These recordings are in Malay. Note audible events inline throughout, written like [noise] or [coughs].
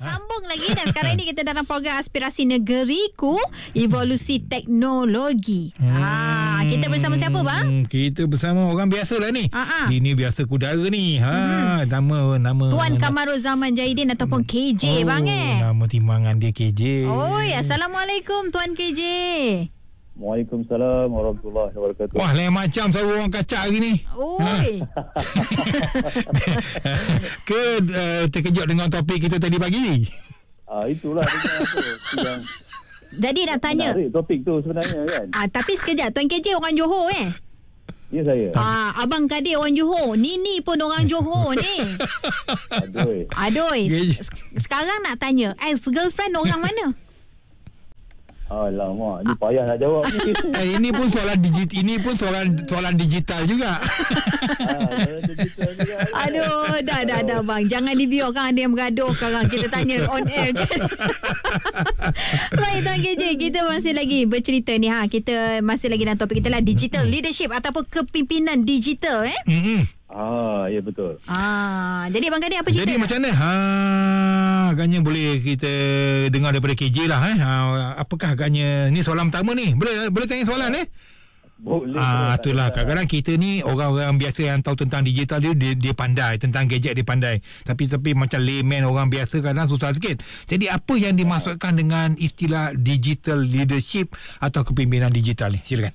Sambung lagi dan sekarang ini kita dalam program Aspirasi Negeriku Evolusi Teknologi. Hmm. Ha, kita bersama siapa bang? Hmm, kita bersama orang biasa lah ni. Ha-ha. Ini biasa kudara ni. Ha, hmm. nama nama Tuan Kamarul Zaman Jahidin ataupun KJ oh, bang eh. Nama timbangan dia KJ. Oi, Assalamualaikum Tuan KJ. Waalaikumsalam warahmatullahi wabarakatuh. Wah, lain macam suara orang kacak hari ni. Oi. [laughs] Ke uh, terkejut dengan topik kita tadi pagi ni? Ah itulah dengan apa yang Jadi nak tanya. menarik topik tu sebenarnya kan. Ah, tapi sekejap Tuan KJ orang Johor eh. Ya saya. Ah, abang Kadir orang Johor. Nini pun orang Johor ni. Aduh. Aduh. KJ. Sekarang nak tanya, ex-girlfriend orang mana? [laughs] Alamak, ni payah nak jawab ni. [laughs] Eh, ini pun soalan digital ini pun soalan soalan digital juga. [laughs] ah, dalam digital kan. Aduh, dah dah dah bang. Jangan dibiarkan ada yang bergaduh sekarang. Kita tanya on air je. [laughs] Baik Tuan KJ, kita masih lagi bercerita ni ha. Kita masih lagi dalam topik kita lah digital leadership ataupun kepimpinan digital eh. Hmm. Ah, ya betul. Ah, jadi Abang Kadir apa cerita? Jadi macam mana? Ha, agaknya boleh kita dengar daripada KJ lah eh. Ha, apakah agaknya ni soalan pertama ni? Boleh boleh tanya soalan eh? Boleh. Ah, itulah kadang-kadang kita ni orang-orang biasa yang tahu tentang digital dia, dia dia pandai tentang gadget dia pandai. Tapi tapi macam layman orang biasa kadang susah sikit. Jadi apa yang dimaksudkan dengan istilah digital leadership atau kepimpinan digital ni? Silakan.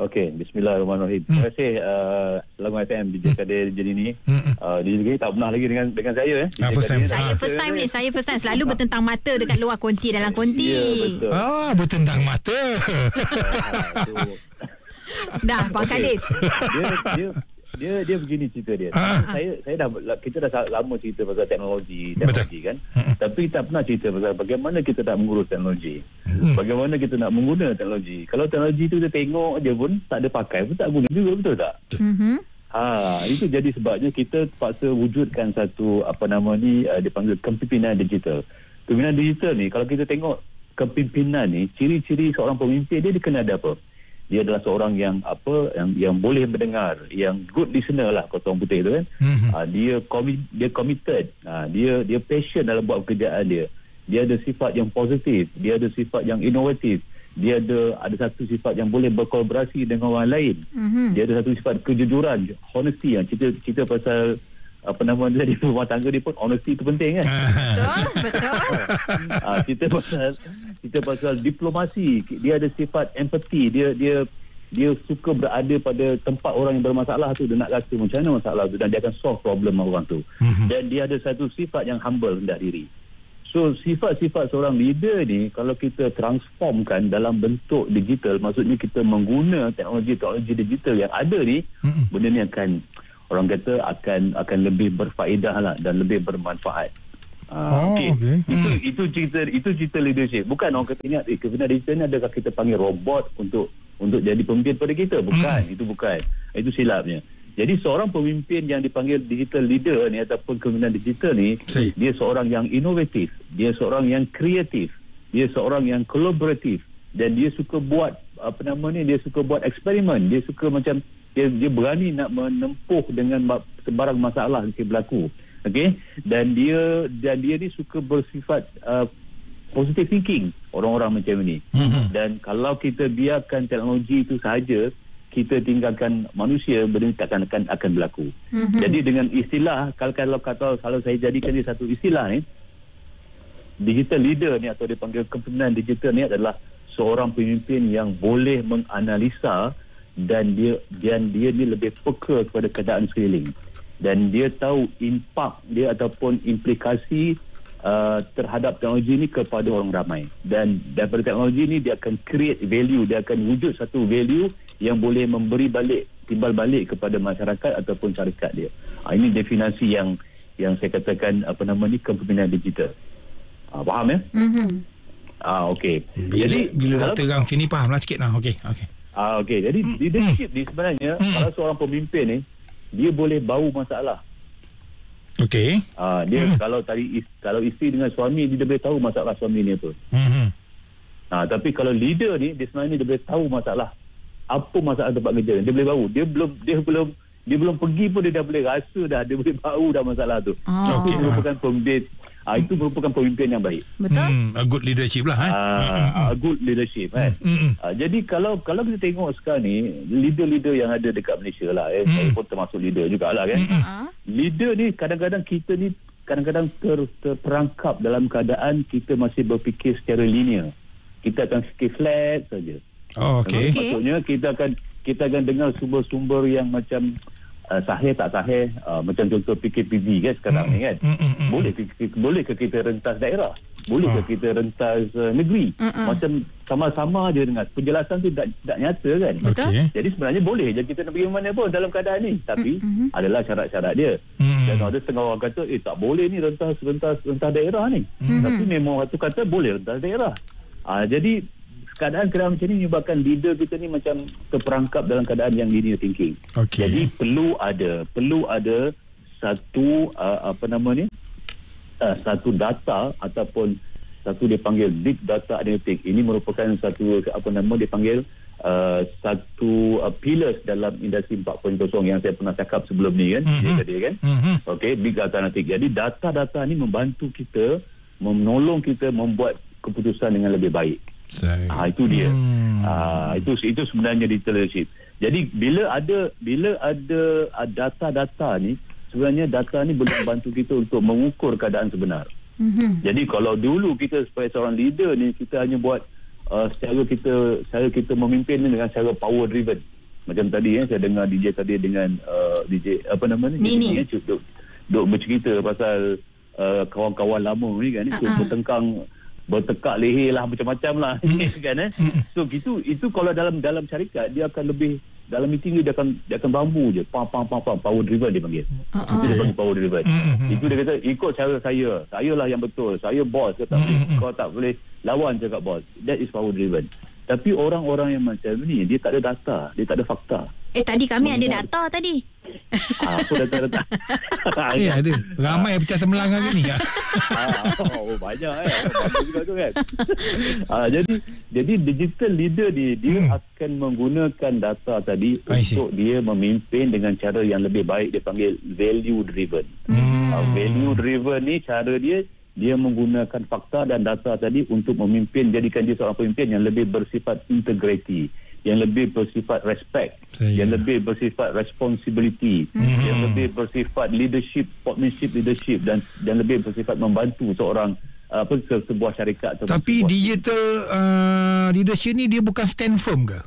Okey, bismillahirrahmanirrahim. Hmm. Terima kasih uh, Selangor FM DJ Kadir jadi ni. Hmm. Uh, DJ Kadir tak pernah lagi dengan dengan saya eh. Ah, DJ first time. Saya first time ni, saya first time selalu bertentang mata dekat luar konti dalam konti. Ya, betul. Ah, bertentang mata. Ah. [laughs] Dah, Abang Kadir. dia dia dia dia begini cerita dia. Ah. saya saya dah kita dah lama cerita pasal teknologi, Betul. teknologi kan. Mm-mm. Tapi tak pernah cerita pasal bagaimana kita nak mengurus teknologi. Mm. Bagaimana kita nak mengguna teknologi. Kalau teknologi tu kita tengok je pun tak ada pakai pun tak guna juga betul tak? Mhm. Ha, itu jadi sebabnya kita terpaksa wujudkan satu apa nama ni uh, dipanggil kepimpinan digital. Kepimpinan digital ni kalau kita tengok kepimpinan ni ciri-ciri seorang pemimpin dia dia kena ada apa? Dia adalah seorang yang apa yang yang boleh mendengar, yang good listener lah kata orang putih tu kan. Mhm. Ha, dia commit, dia committed. Ha, dia dia passion dalam buat pekerjaan dia. Dia ada sifat yang positif, dia ada sifat yang inovatif. Dia ada ada satu sifat yang boleh berkolaborasi dengan orang lain. Mhm. Dia ada satu sifat kejujuran, honesty yang cerita cerita pasal apa nama dia [laughs] di rumah tangga dia pun honesty tu penting kan. Betul, betul. ah, cerita pasal cerita pasal diplomasi, dia ada sifat empathy, dia dia dia suka berada pada tempat orang yang bermasalah tu dia nak rasa macam mana masalah tu dan dia akan solve problem orang tu. Mhm. Dan dia ada satu sifat yang humble rendah diri. So sifat-sifat seorang leader ni kalau kita transformkan dalam bentuk digital maksudnya kita mengguna teknologi-teknologi digital yang ada ni Mhm. benda ni akan orang kata akan akan lebih berfaedah lah dan lebih bermanfaat. Oh, Ah, okey. okey. Itu Hmm. itu cerita itu cerita leadership. Bukan orang kata ingat eh kepimpinan digital ni adakah kita panggil robot untuk untuk jadi pemimpin pada kita? Bukan, itu bukan. Itu silapnya. Jadi seorang pemimpin yang dipanggil digital leader ni ataupun kepimpinan digital ni Baik. dia seorang yang inovatif, dia seorang yang kreatif, dia seorang yang kolaboratif dan dia suka buat apa nama ni dia suka buat eksperimen, dia suka macam dia dia berani nak menempuh dengan sebarang masalah yang berlaku. Okey dan dia dan dia ni suka bersifat uh, positive thinking orang-orang macam ni. Mhm. Dan kalau kita biarkan teknologi itu sahaja kita tinggalkan manusia benda ni takkan akan akan berlaku. Mhm. Jadi dengan istilah kalau kalau kata kalau saya jadikan dia satu istilah ni digital leader ni atau dipanggil kepimpinan digital ni adalah seorang pemimpin yang boleh menganalisa dan dia dan dia ni lebih peka kepada keadaan sekeliling dan dia tahu impak dia ataupun implikasi uh, terhadap teknologi ini kepada orang ramai dan daripada teknologi ini dia akan create value dia akan wujud satu value yang boleh memberi balik timbal balik kepada masyarakat ataupun syarikat dia ha, ini definisi yang yang saya katakan apa nama ni kepimpinan digital ha, faham ya Mhm. ah okey Bila, bila dah terang macam ni faham lah sikit lah. Okey, okey. Ah okey. Jadi leadership ni sebenarnya Hmm. kalau seorang pemimpin ni dia boleh bau masalah. Okey. Ah dia Hmm. kalau tadi is, kalau isteri dengan suami dia boleh tahu masalah suami ni apa. Mhm. Ah tapi kalau leader ni dia sebenarnya dia boleh tahu masalah apa masalah tempat kerja. Dia boleh bau. Dia belum dia belum dia belum pergi pun dia dah boleh rasa dah dia boleh bau dah masalah tu. Ah. Itu Okey. merupakan pemimpin Ah itu merupakan pemimpin yang baik. Betul? Hmm, a good leadership lah. Eh? Ah, good leadership kan. Hmm, hmm. Ah, jadi kalau kalau kita tengok sekarang ni leader-leader yang ada dekat Malaysia lah eh, Hmm. saya pun termasuk leader jugalah kan. Ah. Leader ni kadang-kadang kita ni kadang-kadang ter, terperangkap dalam keadaan kita masih berfikir secara linear. Kita akan fikir flat saja. Oh, Okey. okay. Maksudnya kita akan kita akan dengar sumber-sumber yang macam uh, sahih tak sahih uh, macam contoh PKPB kan sekarang Mm, ni kan. mm, mm, mm. Boleh ke- boleh ke kita rentas daerah? Boleh Ah. ke kita rentas uh, negeri? Mm-mm. Macam sama-sama je dengan penjelasan tu tak, tak nyata kan. Betul. Okay. Jadi sebenarnya boleh je kita nak pergi mana pun dalam keadaan ni. Tapi Mm-mm. adalah syarat-syarat dia. Mm. Dan ada setengah orang kata, eh tak boleh ni rentas rentas rentas daerah ni. Mm-mm. Tapi memang waktu kata boleh rentas daerah. Ah jadi keadaan-keadaan macam ni menyebabkan leader kita ni macam terperangkap dalam keadaan yang linear thinking. Okey. Jadi perlu ada perlu ada satu uh, apa nama ni? Uh, satu data ataupun satu dia panggil big data analytic. Ini merupakan satu apa nama dia panggil uh, satu uh, pillars dalam industri 4.0 yang saya pernah cakap sebelum ni kan. Mhm. Dia tadi kan. Mhm. Okey, big data analytic. Jadi data-data ni membantu kita menolong kita membuat keputusan dengan lebih baik. Ah itu dia. Hmm. Ah itu itu sebenarnya digital leadership. Jadi bila ada bila ada ah, data-data ni sebenarnya data ni boleh membantu kita untuk mengukur keadaan sebenar. Mhm. Jadi kalau dulu kita sebagai seorang leader ni kita hanya buat uh, secara kita cara kita memimpin ni dengan cara power driven. Macam tadi ya saya dengar DJ tadi dengan uh, DJ apa nama ni? Nini. DJ, duk, duk bercerita pasal uh, kawan-kawan lama ni kan ni uh-huh. Uh-uh. bertengkang bertekak leher lah macam-macam lah [laughs] kan eh. So gitu itu kalau dalam dalam syarikat dia akan lebih dalam meeting dia akan dia akan bambu je pam pam pam pam power driven dia panggil. Uh-uh. Itu dia panggil power driven. Mm-mm. Itu dia kata ikut cara saya. Saya lah yang betul. Saya bos. Kau tak boleh, Mm-mm. kau tak boleh lawan cakap bos. That is power driven. Tapi orang-orang yang macam ni dia tak ada data, dia tak ada fakta. Eh tadi kami ada data tadi. Ah, apa data-data? Eh ada. Ramai yang pecah semelang hari ni. [laughs] Ah, oh, banyak eh. Banyak juga tu kan. [laughs] ah, jadi jadi digital leader ni dia Hmm. akan menggunakan data tadi untuk dia memimpin dengan cara yang lebih baik dia panggil value driven. Hmm. Uh, value driven ni cara dia dia menggunakan fakta dan data tadi untuk memimpin jadikan dia seorang pemimpin yang lebih bersifat integrity yang lebih bersifat respect Saya- yang lebih bersifat responsibility Mhm. yang lebih bersifat leadership sportsmanship leadership dan dan lebih bersifat membantu seorang apa se- sebuah syarikat atau Tapi sebuah digital uh, leadership ni dia bukan stand firm ke?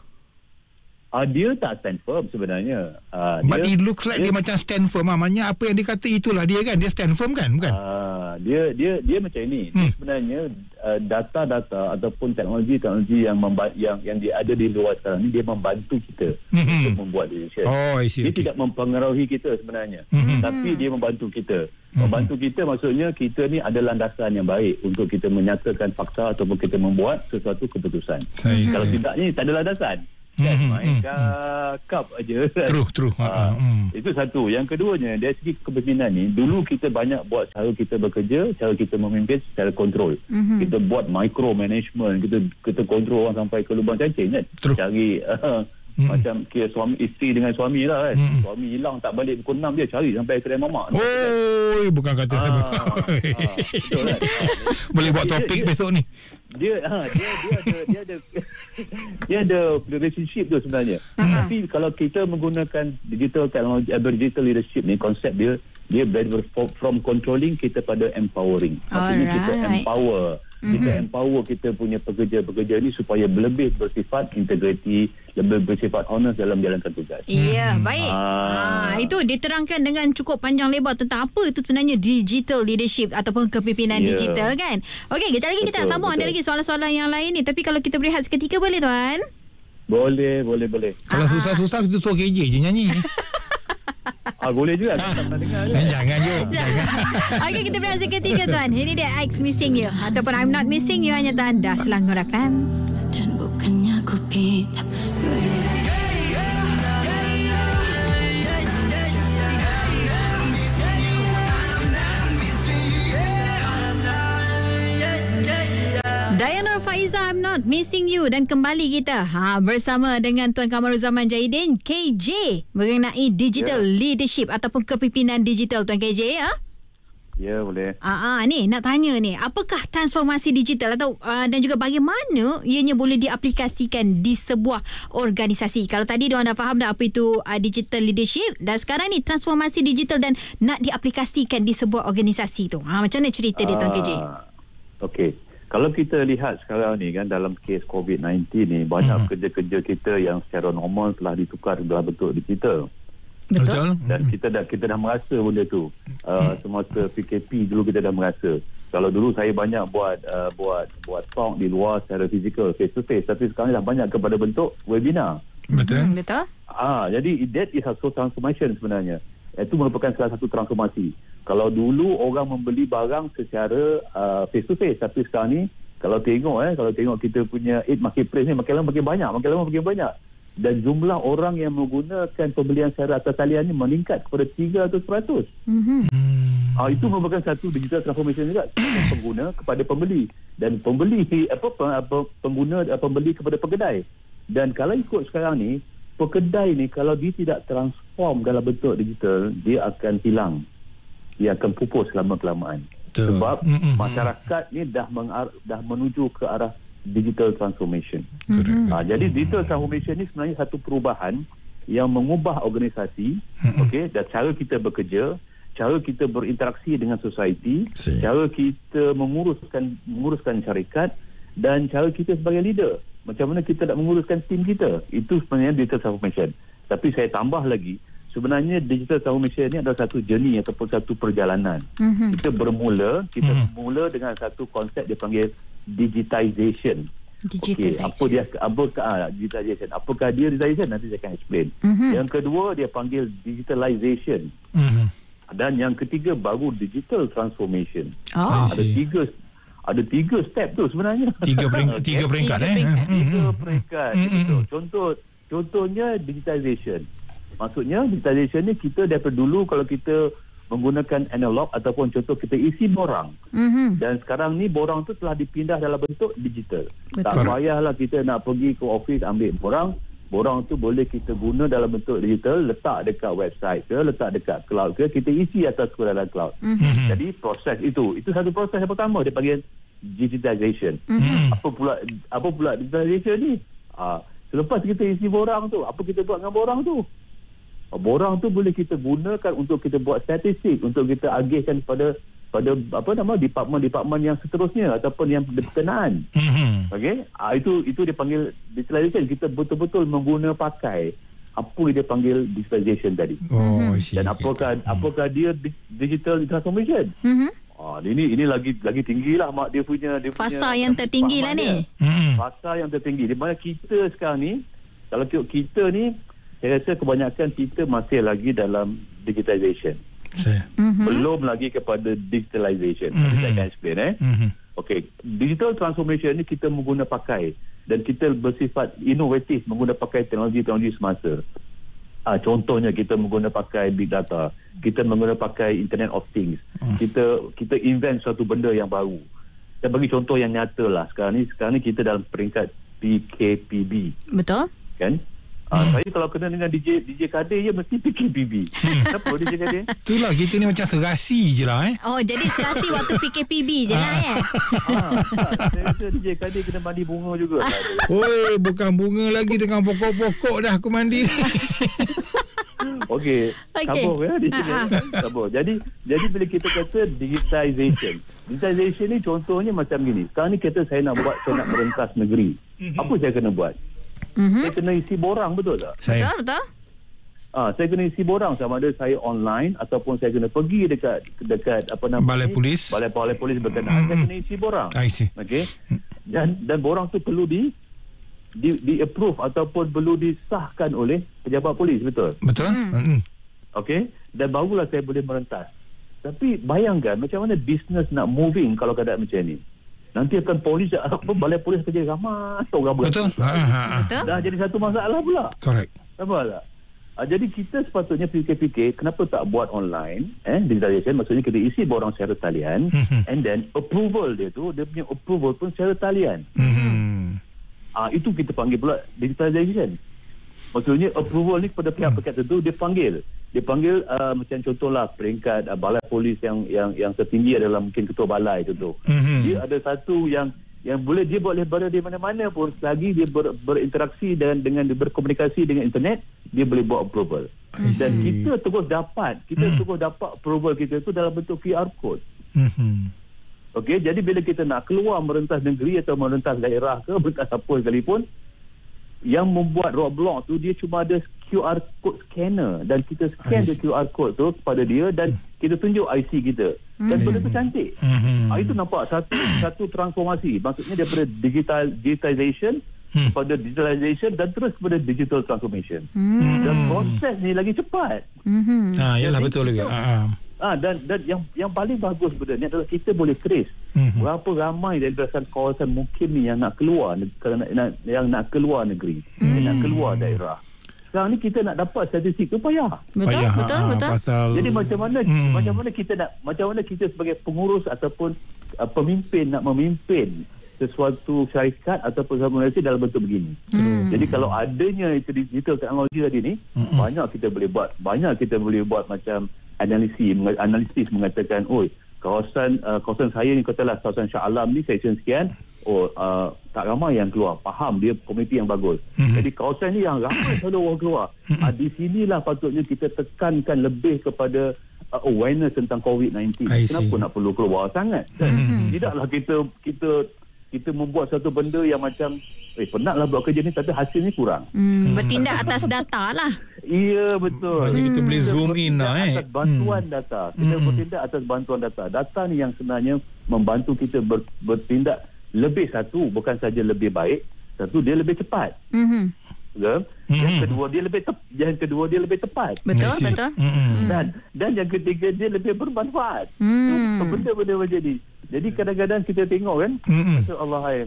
Uh, dia tak stand firm sebenarnya uh, But it looks like dia, macam stand firm. Ah, Maknanya apa yang dia kata itulah dia kan. Dia stand firm kan? Bukan? Ah, dia dia dia macam ini. Hmm. Dia sebenarnya uh, data-data ataupun teknologi-teknologi yang memba- yang yang dia ada di luar sekarang ni dia membantu kita Hmm. untuk membuat decision. Oh, I see. Dia Okay. tidak mempengaruhi kita sebenarnya. Mhm. Tapi dia membantu kita. Hmm. Membantu kita maksudnya kita ni ada landasan yang baik untuk kita menyatakan fakta ataupun kita membuat sesuatu keputusan. Saya- Kalau tidak ni tak ada landasan. Kan Mhm, main cakap aja. True, true. Ah, Ah, hmm. Itu satu. Yang keduanya, dari segi kepemimpinan ni, dulu kita banyak buat cara kita bekerja, cara kita memimpin secara kontrol. Mhm. Kita buat micro management, kita kita kontrol orang sampai ke lubang cacing kan. True. Cari uh, [laughs] Mhm. macam kira suami isteri dengan suami lah kan. Mhm. Suami hilang tak balik pukul 6 dia cari sampai kedai mamak. Oh, bukan kata Ah, saya. ah, betul kan? [laughs] Boleh buat topik besok ni. Dia ha, dia dia ada dia ada dia ada [laughs] relationship tu sebenarnya. Ha. Tapi kalau kita menggunakan digital technology digital leadership ni konsep dia dia belajar from, from controlling kita pada empowering. Maksudnya kita Alright. empower kita empower kita punya pekerja-pekerja ni supaya lebih bersifat integriti, lebih bersifat honest dalam jalankan tugas. Ya, baik. Ah. Ah, itu diterangkan dengan cukup panjang lebar tentang apa itu sebenarnya digital leadership ataupun kepimpinan Ya. digital kan. Okey, kejap lagi kita nak Betul, sambung ada betul. lagi soalan-soalan yang lain ni tapi kalau kita berehat seketika boleh tuan? Boleh, boleh, boleh. Kalau Ah. susah-susah kita suruh KJ je nyanyi. [laughs] Ah boleh juga. Pernah dengar je. Eh, Jangan je. [laughs] Jangan. [laughs] Okey, kita berehat seketika tuan. Ini dia X Missing You ataupun I'm Not Missing You hanya tanda Selangor FM. Dan bukannya ku pinta Diana Faiza I'm Not Missing You dan kembali kita ha bersama dengan Tuan Kamaruzaman Jahidin KJ mengenai digital Ya. leadership ataupun kepimpinan digital Tuan KJ ya. Ya, boleh. Ah, ah ni nak tanya ni, apakah transformasi digital atau uh, dan juga bagaimana ianya boleh diaplikasikan di sebuah organisasi? Kalau tadi dia dah faham dah apa itu uh, digital leadership dan sekarang ni transformasi digital dan nak diaplikasikan di sebuah organisasi tu. Ha macam mana cerita dia Tuan KJ? Ah, Okey. Kalau kita lihat sekarang ni kan dalam kes COVID-19 ni banyak Mhm. kerja-kerja kita yang secara normal telah ditukar dalam bentuk digital. Betul? Dan kita dah kita dah merasa benda tu. Uh, semasa PKP dulu kita dah merasa. Kalau dulu saya banyak buat uh, buat buat talk di luar secara fizikal face to face tapi sekarang dah banyak kepada bentuk webinar. Betul. Hmm, betul? Ah, jadi that is a sort transformation sebenarnya. Itu merupakan salah satu transformasi. Kalau dulu orang membeli barang secara uh, face to face tapi sekarang ni kalau tengok eh kalau tengok kita punya Eid marketplace ni makin lama makin banyak, makin lama makin banyak. Dan jumlah orang yang menggunakan pembelian secara atas talian ni meningkat kepada 300%. Mhm. Ah itu merupakan satu digital transformation juga pengguna kepada pembeli dan pembeli apa, pe- apa pengguna pembeli kepada pekedai. Dan kalau ikut sekarang ni pekedai ni kalau dia tidak transform dalam bentuk digital dia akan hilang. Dia akan pupus selama kelamaan. Betul. Sebab Mm-mm. masyarakat ni dah mengar- dah menuju ke arah digital transformation. Correct. Ha, jadi digital transformation ni sebenarnya satu perubahan yang mengubah organisasi, Mm-mm. okey, dan cara kita bekerja, cara kita berinteraksi dengan society, Si. cara kita menguruskan menguruskan syarikat dan cara kita sebagai leader. Macam mana kita nak menguruskan tim kita. Itu sebenarnya digital transformation. Tapi saya tambah lagi, sebenarnya digital transformation ni adalah satu journey ataupun satu perjalanan. Mhm. Kita bermula, kita Hmm. bermula dengan satu konsep dipanggil digitization. Okey, Digitalisation. apa dia apa ah, digitalization? Apakah dia digitalization? Nanti saya akan explain. Mhm. Yang kedua dia panggil digitalization Mhm. dan yang ketiga baru digital transformation. Oh. Ada tiga ada tiga step tu sebenarnya. Tiga peringkat, Okey. [laughs] tiga peringkat Tiga eh. peringkat. Tiga Mhm. peringkat. Mm, Ya, mm, betul. mm. Contoh contohnya digitalization. Maksudnya digitalization ni kita daripada dulu kalau kita menggunakan analog ataupun contoh kita isi borang Mhm. dan sekarang ni borang tu telah dipindah dalam bentuk digital. Betul. Tak payahlah kita nak pergi ke office ambil borang. Borang tu boleh kita guna dalam bentuk digital, letak dekat website ke, letak dekat cloud ke, kita isi atas dalam cloud. Mhm. Jadi proses itu, itu satu proses yang pertama dia panggil digitalization. Mhm. Apa pula apa pula digitalization ni? Ah, selepas kita isi borang tu, apa kita buat dengan borang tu? Ah, Borang tu boleh kita gunakan untuk kita buat statistik, untuk kita agihkan pada pada apa nama departmen-departmen yang seterusnya ataupun yang berkenaan. Mhm. Okey, ah, itu itu dia panggil digitalization. Kita betul-betul mengguna pakai apa yang dia panggil digitalization tadi. Oh, see. Dan apakah apakah dia di- digital transformation? Mhm. Ah, ini ini lagi lagi tinggi lah mak dia punya dia punya Fasa yang tertinggi lah ni. Mhm. Fasa yang tertinggi. Di mana kita sekarang ni kalau kita ni saya rasa kebanyakan kita masih lagi dalam digitalization. Saya. Mhm. Belum lagi kepada digitalization. Mhm. Nanti Saya akan explain eh. Mhm. Okey, digital transformation ni kita mengguna pakai dan kita bersifat inovatif mengguna pakai teknologi-teknologi semasa. Ah, contohnya kita mengguna pakai big data, kita mengguna pakai internet of things. Kita kita invent suatu benda yang baru. Saya bagi contoh yang nyata lah sekarang ni sekarang ni kita dalam peringkat PKPB Betul? kan? Ah, saya kalau kena dengan DJ DJ Kadir je mesti PKPB. Kenapa DJ Kadir? Itulah kita ni macam serasi je lah eh. Oh, jadi serasi waktu PKPB je lah eh. ah, saya rasa DJ Kadir kena mandi bunga juga. lah. Oi, bukan bunga lagi dengan pokok-pokok dah aku mandi. Okey, Okey. sabar ya di sini. Sabar. Jadi jadi bila kita kata digitization. Digitization ni contohnya macam gini. Sekarang ni kita saya nak buat saya nak merentas negeri. Apa saya kena buat? Mhm. Saya kena isi borang betul tak? Saya. Betul, betul? Ah, saya kena isi borang sama ada saya online ataupun saya kena pergi dekat dekat apa nama Balai ni? polis. Balai balai polis berkenaan saya kena isi borang. I see. Okey. Dan dan borang tu perlu di di, di approve ataupun perlu disahkan oleh pejabat polis betul. Betul? Mhm. Okey, dan barulah saya boleh merentas. Tapi bayangkan macam mana bisnes nak moving kalau keadaan macam ni. Nanti akan polis [laughs] apa balai polis kerja ramai orang Betul? beratus. Ha, ha, ha. Betul? Dah jadi satu masalah pula. Correct. Nampak tak? Ah, jadi kita sepatutnya fikir-fikir kenapa tak buat online eh digitalization maksudnya kita isi borang secara talian Mhm. and then approval dia tu dia punya approval pun secara talian Mhm. ah itu kita panggil pula digitalization Maksudnya approval ni kepada pihak-pihak tertentu dia panggil. Dia panggil uh, macam contohlah peringkat uh, balai polis yang yang yang tertinggi adalah mungkin ketua balai contoh. Mhm. Dia ada satu yang yang boleh dia boleh berada di mana-mana pun selagi dia ber, berinteraksi dengan dia berkomunikasi dengan internet dia boleh buat approval. Dan kita terus dapat kita Hmm. terus dapat approval kita tu dalam bentuk QR code. Mhm. Okey, jadi bila kita nak keluar merentas negeri atau merentas daerah ke, [laughs] merentas apa sekalipun, yang membuat roadblock tu dia cuma ada QR code scanner dan kita scan the QR code tu kepada dia dan kita tunjuk IC kita. Dan benda tu cantik. Mhm. Ah, itu nampak satu [coughs] satu transformasi. Maksudnya daripada digital digitization Hmm. kepada digitalization dan terus kepada digital transformation. Hmm. Dan proses ni lagi cepat. Ah, yalah Jadi betul juga. kita- Ah. Ah dan dan yang yang paling bagus benda ni adalah kita boleh trace Mhm. berapa ramai dari kawasan kawasan mukim ni yang nak keluar kalau nak, nak yang nak keluar negeri, yang nak keluar daerah. Sekarang ni kita nak dapat statistik tu payah. Betul, Payah, betul, ah, betul. Pasal Jadi macam mana Hmm. macam mana kita nak macam mana kita sebagai pengurus ataupun uh, pemimpin nak memimpin sesuatu syarikat ataupun sesuatu Malaysia dalam bentuk begini. Hmm. Jadi kalau adanya itu digital teknologi tadi ni Mm-mm. banyak kita boleh buat banyak kita boleh buat macam analisis analisis mengatakan oi kawasan uh, kawasan saya ni katalah kawasan Shah Alam ni section sekian oh uh, tak ramai yang keluar faham dia komuniti yang bagus Mhm. jadi kawasan ni yang ramai [coughs] selalu orang keluar uh, di sinilah patutnya kita tekankan lebih kepada uh, awareness tentang COVID-19 I see. kenapa nak perlu keluar sangat kan? tidaklah kita kita kita membuat satu benda yang macam eh penatlah buat kerja ni tapi hasilnya kurang Hmm, bertindak atas data lah. [laughs] Ya betul. Maknanya kita boleh zoom in lah, eh. Atas bantuan Hmm. data. Kita Hmm. bertindak atas bantuan data. Data ni yang sebenarnya membantu kita ber, bertindak lebih satu bukan saja lebih baik, satu dia lebih cepat. Mhm. Ya? Yang Hmm. kedua dia lebih tep, yang kedua dia lebih tepat. Betul, betul. Mhm. Dan dan yang ketiga dia lebih bermanfaat. Hmm. So, benda-benda macam ni. Jadi kadang-kadang kita tengok kan. Masya Allah hai.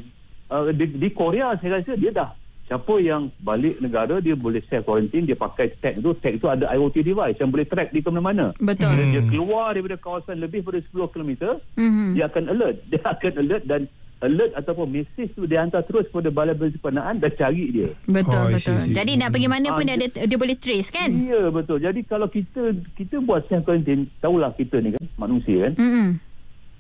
Uh, di, di Korea saya rasa dia dah siapa yang balik negara dia boleh self quarantine dia pakai tag tu tag tu ada IoT device yang boleh track dia ke mana-mana Betul. bila dia Hmm. keluar daripada kawasan lebih daripada 10 km Mhm. dia akan alert [laughs] dia akan alert dan alert ataupun mesej tu dia hantar terus kepada balai bersimpanaan dan cari dia Betul, Oh, betul. see, I see. Jadi nak pergi mana pun Ah, dia, ada, dia boleh trace kan? Ya betul. Jadi kalau kita kita buat self quarantine, tahulah kita ni kan manusia kan. Mhm.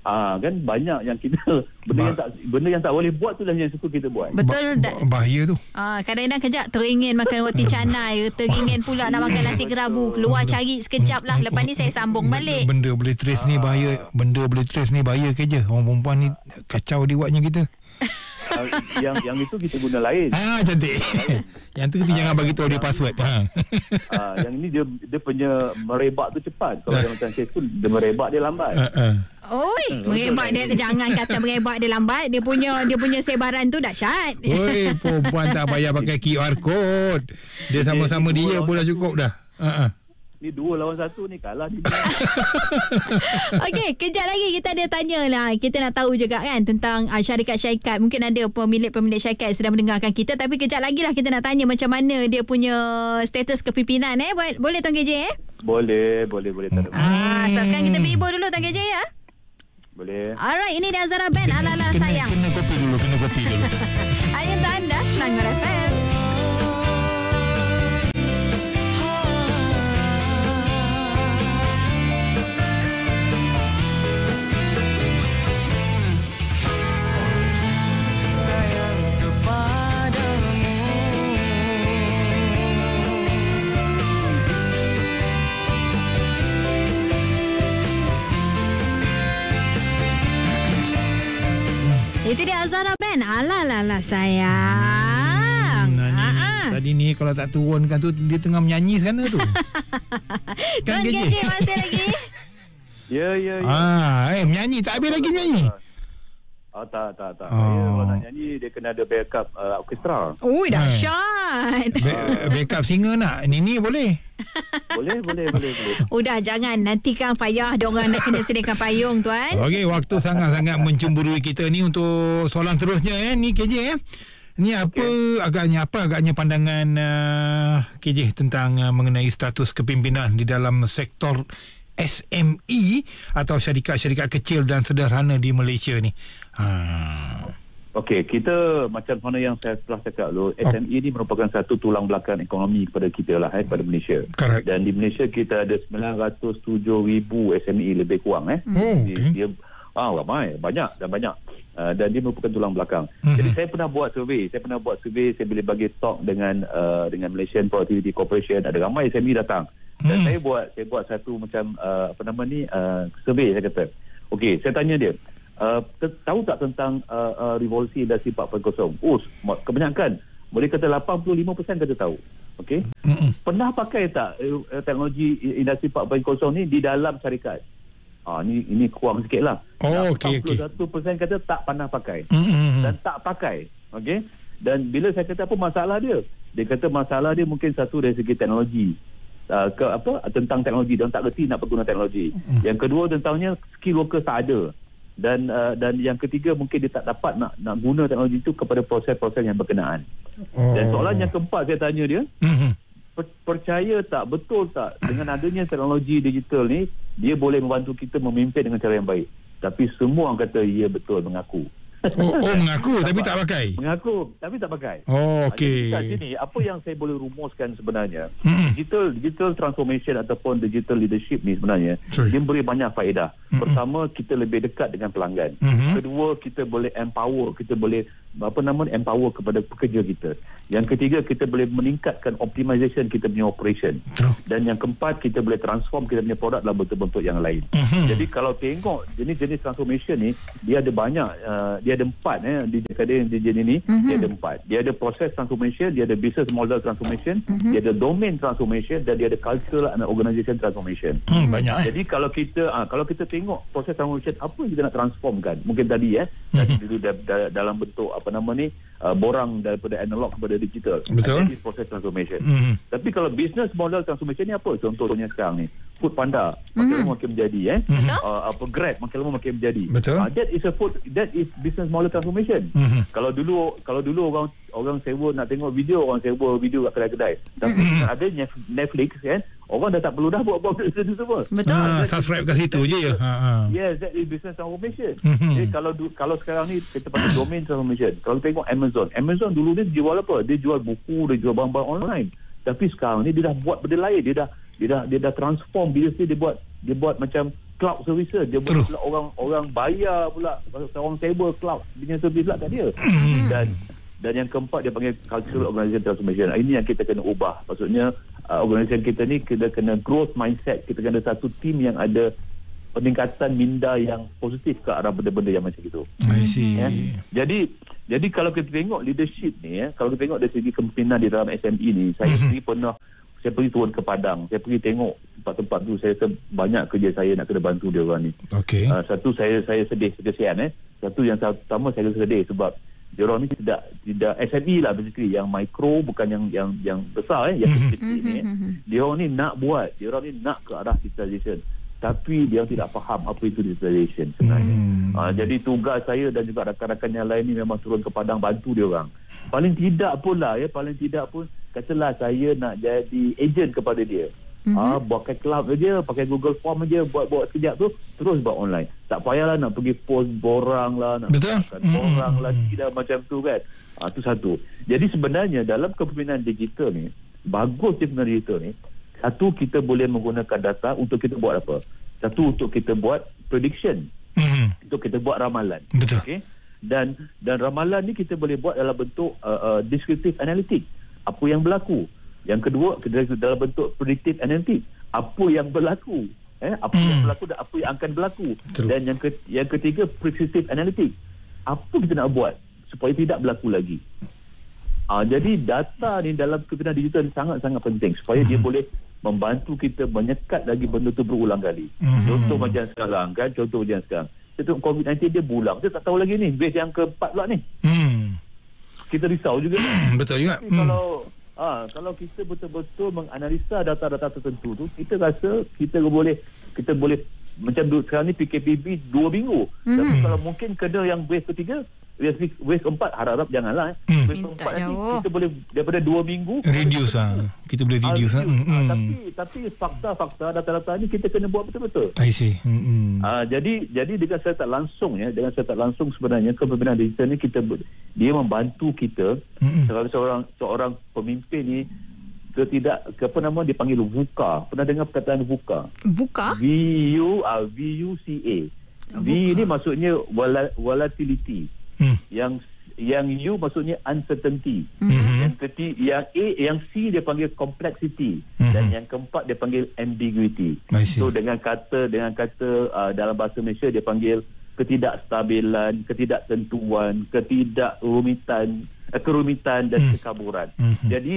Ah kan banyak yang kita [laughs] benda Ba- yang tak benda yang tak boleh buat tu lah yang suka kita buat. Betul. Ba- da- bahaya tu. Ah, kadang-kadang kejap teringin makan roti [laughs] canai, teringin pula nak makan nasi kerabu. Keluar cari sekejap lah. Lepas ni saya sambung balik. Benda boleh trace ni bahaya. Benda boleh trace ni bahaya ke je. Orang perempuan ni kacau dia buatnya kita. Ah, yang yang itu kita guna lain. Ah cantik. [laughs] Yang tu kita jangan bagi tahu dia password. Ha. Ah, yang ini dia dia punya merebak tu cepat. Kalau yang macam saya tu dia merebak dia lambat. Ha, ha. Oi, merebak dia jangan kata merebak dia lambat. Dia punya dia punya sebaran tu dahsyat. Oi, [laughs] perempuan tak payah pakai QR code. Dia sama-sama dia pun dah cukup dah. Ha, ha. Ni dua lawan satu ni kalah dia. [laughs] Okey, kejap lagi kita ada tanya lah. Kita nak tahu juga kan tentang uh, syarikat-syarikat. Mungkin ada pemilik-pemilik syarikat sedang mendengarkan kita. Tapi kejap lagi lah kita nak tanya macam mana dia punya status kepimpinan eh. Boleh, boleh Tuan KJ eh? boleh, boleh, boleh tak ada. Ah, sebab sekarang kita pergi ibu dulu Tuan KJ ya. Boleh. Alright, ini dia Azara Band. Ala-ala Kena, sayang. kena kopi dulu, kena kopi dulu. [laughs] Hanya untuk anda, Selangor FM. Itu dia Azara Band. Ala-ala sayang. Hmm, Ah, nyanyi. ah. Tadi ni kalau tak turunkan tu dia tengah menyanyi sana tu. Tuan [laughs] kan KJ? masih lagi. [laughs] Ya, ya, ya. Ah, eh menyanyi tak habis lagi menyanyi. Ah, tak, tak, tak. Oh. Saya kalau nak nyanyi dia kena ada backup uh, orkestra. Ui, dahsyat. Ba- backup singer nak. Nini boleh. Boleh, boleh, boleh, boleh. [laughs] Udah jangan nanti kan payah dia orang nak kena sediakan payung tuan. Okey, waktu sangat-sangat mencemburui kita ni untuk soalan terusnya eh ni KJ eh. Ni apa okay. agaknya apa agaknya pandangan uh, KJ tentang uh, mengenai status kepimpinan di dalam sektor SME atau syarikat-syarikat kecil dan sederhana di Malaysia ni. Ha. Okey, kita macam mana yang saya telah cakap dulu, SME ini merupakan satu tulang belakang ekonomi kepada kita lah, eh, kepada Malaysia. Correct. Dan di Malaysia kita ada 907,000 SME lebih kurang. Eh. Oh, Dia, okey. dia ah, ramai, banyak dan banyak. Uh, dan dia merupakan tulang belakang. Mhm. Jadi saya pernah buat survey, saya pernah buat survey, saya boleh bagi talk dengan uh, dengan Malaysian Productivity Corporation, ada ramai SME datang. Dan Hmm. saya buat saya buat satu macam uh, apa nama ni uh, survey saya kata. Okey, saya tanya dia, uh, tahu tak tentang uh, uh, revolusi industri 4.0? Oh, kebanyakan boleh kata 85% kata tahu. Okey. Pernah pakai tak uh, teknologi industri 4.0 ni di dalam syarikat? Ah ni ini kurang sikit lah. Oh, okey, okey. 81% kata tak pernah pakai Mm-mm. dan tak pakai. Okey. Dan bila saya kata apa masalah dia? Dia kata masalah dia mungkin satu dari segi teknologi. Uh, ke apa tentang teknologi dia tak reti nak berguna teknologi. Hmm. Yang kedua tentangnya skill worker tak ada. Dan uh, dan yang ketiga mungkin dia tak dapat nak nak guna teknologi itu kepada proses-proses yang berkenaan. Oh. Dan soalan yang keempat saya tanya dia, Mhm. per- percaya tak betul tak dengan adanya teknologi digital ni dia boleh membantu kita memimpin dengan cara yang baik. Tapi semua orang kata ya betul mengaku. Oh, oh [laughs] mengaku tapi tak pakai. Mengaku tapi tak pakai. Oh, Jadi okey. kat sini apa yang saya boleh rumuskan sebenarnya Mm-mm. digital digital transformation ataupun digital leadership ni sebenarnya Sorry. dia beri banyak faedah. Mm-mm. Pertama kita lebih dekat dengan pelanggan. Mhm. Kedua kita boleh empower, kita boleh apa nama empower kepada pekerja kita. Yang ketiga kita boleh meningkatkan optimization kita punya operation. True. Dan yang keempat kita boleh transform kita punya produk dalam bentuk-bentuk yang lain. Mhm. Jadi kalau tengok jenis-jenis transformation ni dia ada banyak uh, dia ada empat eh di dekade yang jenis ini Mhm. dia ada empat. Dia ada process transformation, dia ada business model transformation, dia ada domain transformation dan dia ada cultural and organization transformation. Hmm, banyak eh. Jadi kalau kita ah, kalau kita tengok proses transformation apa yang kita nak transformkan mungkin tadi eh tadi Mhm. dulu da- da- dalam bentuk apa nama ni uh, borang daripada analog kepada digital. Betul. That is proses transformation. Mhm. Tapi kalau business model transformation ni apa? Contohnya sekarang ni. Food Panda makin lama makin menjadi eh. Mhm. Uh, apa Grab makin lama makin menjadi. Betul. Uh, that is a food that is business model transformation. Mhm. Kalau dulu kalau dulu orang orang sewa nak tengok video orang sewa video kat kedai-kedai. Tapi Mhm. mm ada Nef- Netflix kan orang dah tak perlu dah buat buat benda tu semua. Betul. Ah, subscribe kat situ je ya. Ha, ha. Yes, that is business transformation. Mhm. Jadi kalau du- kalau sekarang ni kita pakai [coughs] domain transformation. Kalau tengok Amazon, Amazon dulu dia jual apa? Dia jual buku, dia jual barang-barang online. Tapi sekarang ni dia dah buat benda lain. Dia dah dia dah dia dah transform business dia, dia buat dia buat macam cloud services. Dia buat True. pula orang orang bayar pula orang sewa cloud punya service pula kat dia. Dan dan yang keempat dia panggil cultural organization transformation. Ini yang kita kena ubah. Maksudnya uh, organisasi kita ni kita kena growth mindset. Kita kena satu team yang ada peningkatan minda yang positif ke arah benda-benda yang macam itu. I see. Ya. Jadi jadi kalau kita tengok leadership ni ya, kalau kita tengok dari segi kepimpinan di dalam SME ni, saya Mhm. sendiri pernah saya pergi turun ke Padang, saya pergi tengok tempat-tempat tu, saya rasa banyak kerja saya nak kena bantu dia orang ni. Okey. Uh, satu saya saya sedih kesian eh. Satu yang pertama saya sedih sebab dia orang ni tidak tidak SME lah basically yang micro bukan yang yang yang besar eh yang Mhm. kecil ni. Eh. Dia orang ni nak buat, dia orang ni nak ke arah digitalization. Tapi dia tidak faham apa itu digitalization sebenarnya. Hmm. Uh, jadi tugas saya dan juga rakan-rakan yang lain ni memang turun ke padang bantu dia orang. Paling tidak pun lah ya, paling tidak pun katalah saya nak jadi agent kepada dia. Mm-hmm. Ah, pakai cloud aja, pakai Google Form aja buat-buat sekejap tu terus buat online. Tak payahlah nak pergi post borang lah, nak Betul. makan Mm-mm. borang lagi dah macam tu kan. Ah, tu satu. Jadi sebenarnya dalam kepimpinan digital ni, bagus kepimpinan digital ni, satu kita boleh menggunakan data untuk kita buat apa? Satu untuk kita buat prediction Mhm. untuk kita buat ramalan. Betul. Okey. Dan dan ramalan ni kita boleh buat dalam bentuk uh, uh, descriptive analytic. Apa yang berlaku? Yang kedua dalam bentuk predictive analytic. Apa yang berlaku? Eh, apa Hmm. yang berlaku dan apa yang akan berlaku? True. Dan yang ke, yang ketiga prescriptive analytic. Apa kita nak buat supaya tidak berlaku lagi? Ah, jadi data ni dalam kepimpinan digital ni sangat-sangat penting supaya dia boleh membantu kita menyekat lagi benda tu berulang kali. Mhm. Contoh macam sekarang kan, contoh macam sekarang. Kita tengok COVID-19 dia bulang. Kita tak tahu lagi ni, base yang keempat pula ni. Hmm. Kita risau juga ni. [coughs] Betul juga. Hmm. Kalau ah kalau kita betul-betul menganalisa data-data tertentu tu, kita rasa kita boleh kita boleh macam sekarang ni PKPB dua minggu. Mhm. Tapi kalau mungkin kena yang wave ketiga, wave, wave keempat harap-harap janganlah eh. Hmm. Wave Minta keempat nanti jauh. kita boleh daripada dua minggu Reduce ah. Kita boleh reduce ah. Ah, Hmm. hmm. tapi tapi fakta-fakta data-data ni kita kena buat betul-betul. I see. Hmm. hmm. Ah, jadi jadi dengan secara tak langsung ya, dengan secara tak langsung sebenarnya kepemimpinan digital ni kita dia membantu kita Hmm. sebagai seorang seorang pemimpin ni ke tidak ke apa nama dipanggil VUCA. Pernah dengar perkataan VUCA? Buka. V U V U C A. V VUCA. ni maksudnya vola- volatility. Hmm. Yang yang U maksudnya uncertainty. Mhm. Yang ketiga yang A yang C dia panggil complexity Mhm. dan yang keempat dia panggil ambiguity. So dengan kata dengan kata uh, dalam bahasa Malaysia dia panggil ketidakstabilan, ketidaktentuan, ketidakrumitan, uh, kerumitan dan Hmm. kekaburan. Mhm. Jadi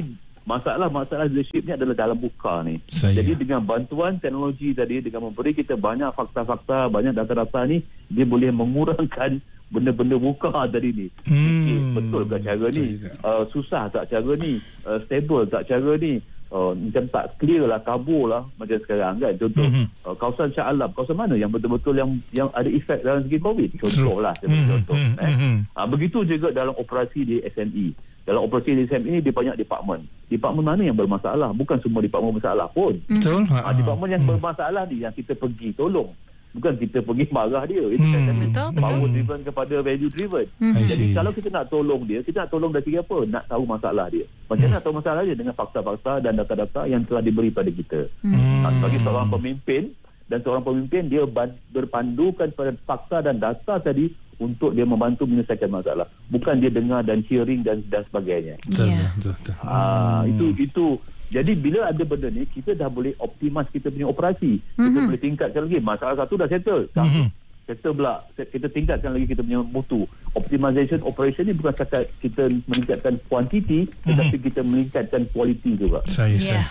masalah-masalah leadership ni adalah dalam buka ni. Saya. Jadi dengan bantuan teknologi tadi dengan memberi kita banyak fakta-fakta, banyak data-data ni dia boleh mengurangkan benda-benda buka tadi ni. Hmm. Fikir, betul tak cara ni? Uh, susah tak cara ni? Uh, stable tak cara ni? Uh, macam tak clear lah, kabur lah macam sekarang kan. Contoh, Mhm. uh, kawasan Shah Alam, kawasan mana yang betul-betul yang yang ada efek dalam segi COVID? Contoh lah, Mhm, contoh. mhm, eh. Ha, begitu juga dalam operasi di SME. Dalam operasi di SME ni dia banyak departmen. Departmen mana yang bermasalah? Bukan semua departmen bermasalah pun. Betul. Ha, departmen yang Hmm. bermasalah ni yang kita pergi tolong. Bukan kita pergi marah dia. Itu Hmm. kan Betul, power betul. driven kepada value driven. I Jadi see. kalau kita nak tolong dia, kita nak tolong dari segi apa? Nak tahu masalah dia. Macam mana nak tahu masalah dia? Dengan fakta-fakta dan data-data yang telah diberi pada kita. Hmm. Ha, sebagai seorang pemimpin dan seorang pemimpin dia berpandukan pada fakta dan data tadi untuk dia membantu menyelesaikan masalah. Bukan dia dengar dan hearing dan dan sebagainya. Betul, Ya. betul, betul. Ah itu itu jadi bila ada benda ni kita dah boleh optimas kita punya operasi. Kita Mhm. boleh tingkatkan lagi. Masalah satu dah settle. Mhm. Settle pula kita tingkatkan lagi kita punya mutu. Optimization operation ni bukan kata kita meningkatkan kuantiti tetapi kita meningkatkan kualiti juga. Saya, Ya. saya.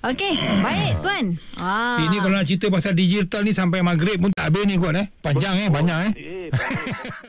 Okey, baik tuan. Ah. Ini kalau nak cerita pasal digital ni sampai maghrib pun tak habis ni kot eh. Panjang eh, banyak eh. Eh. [laughs]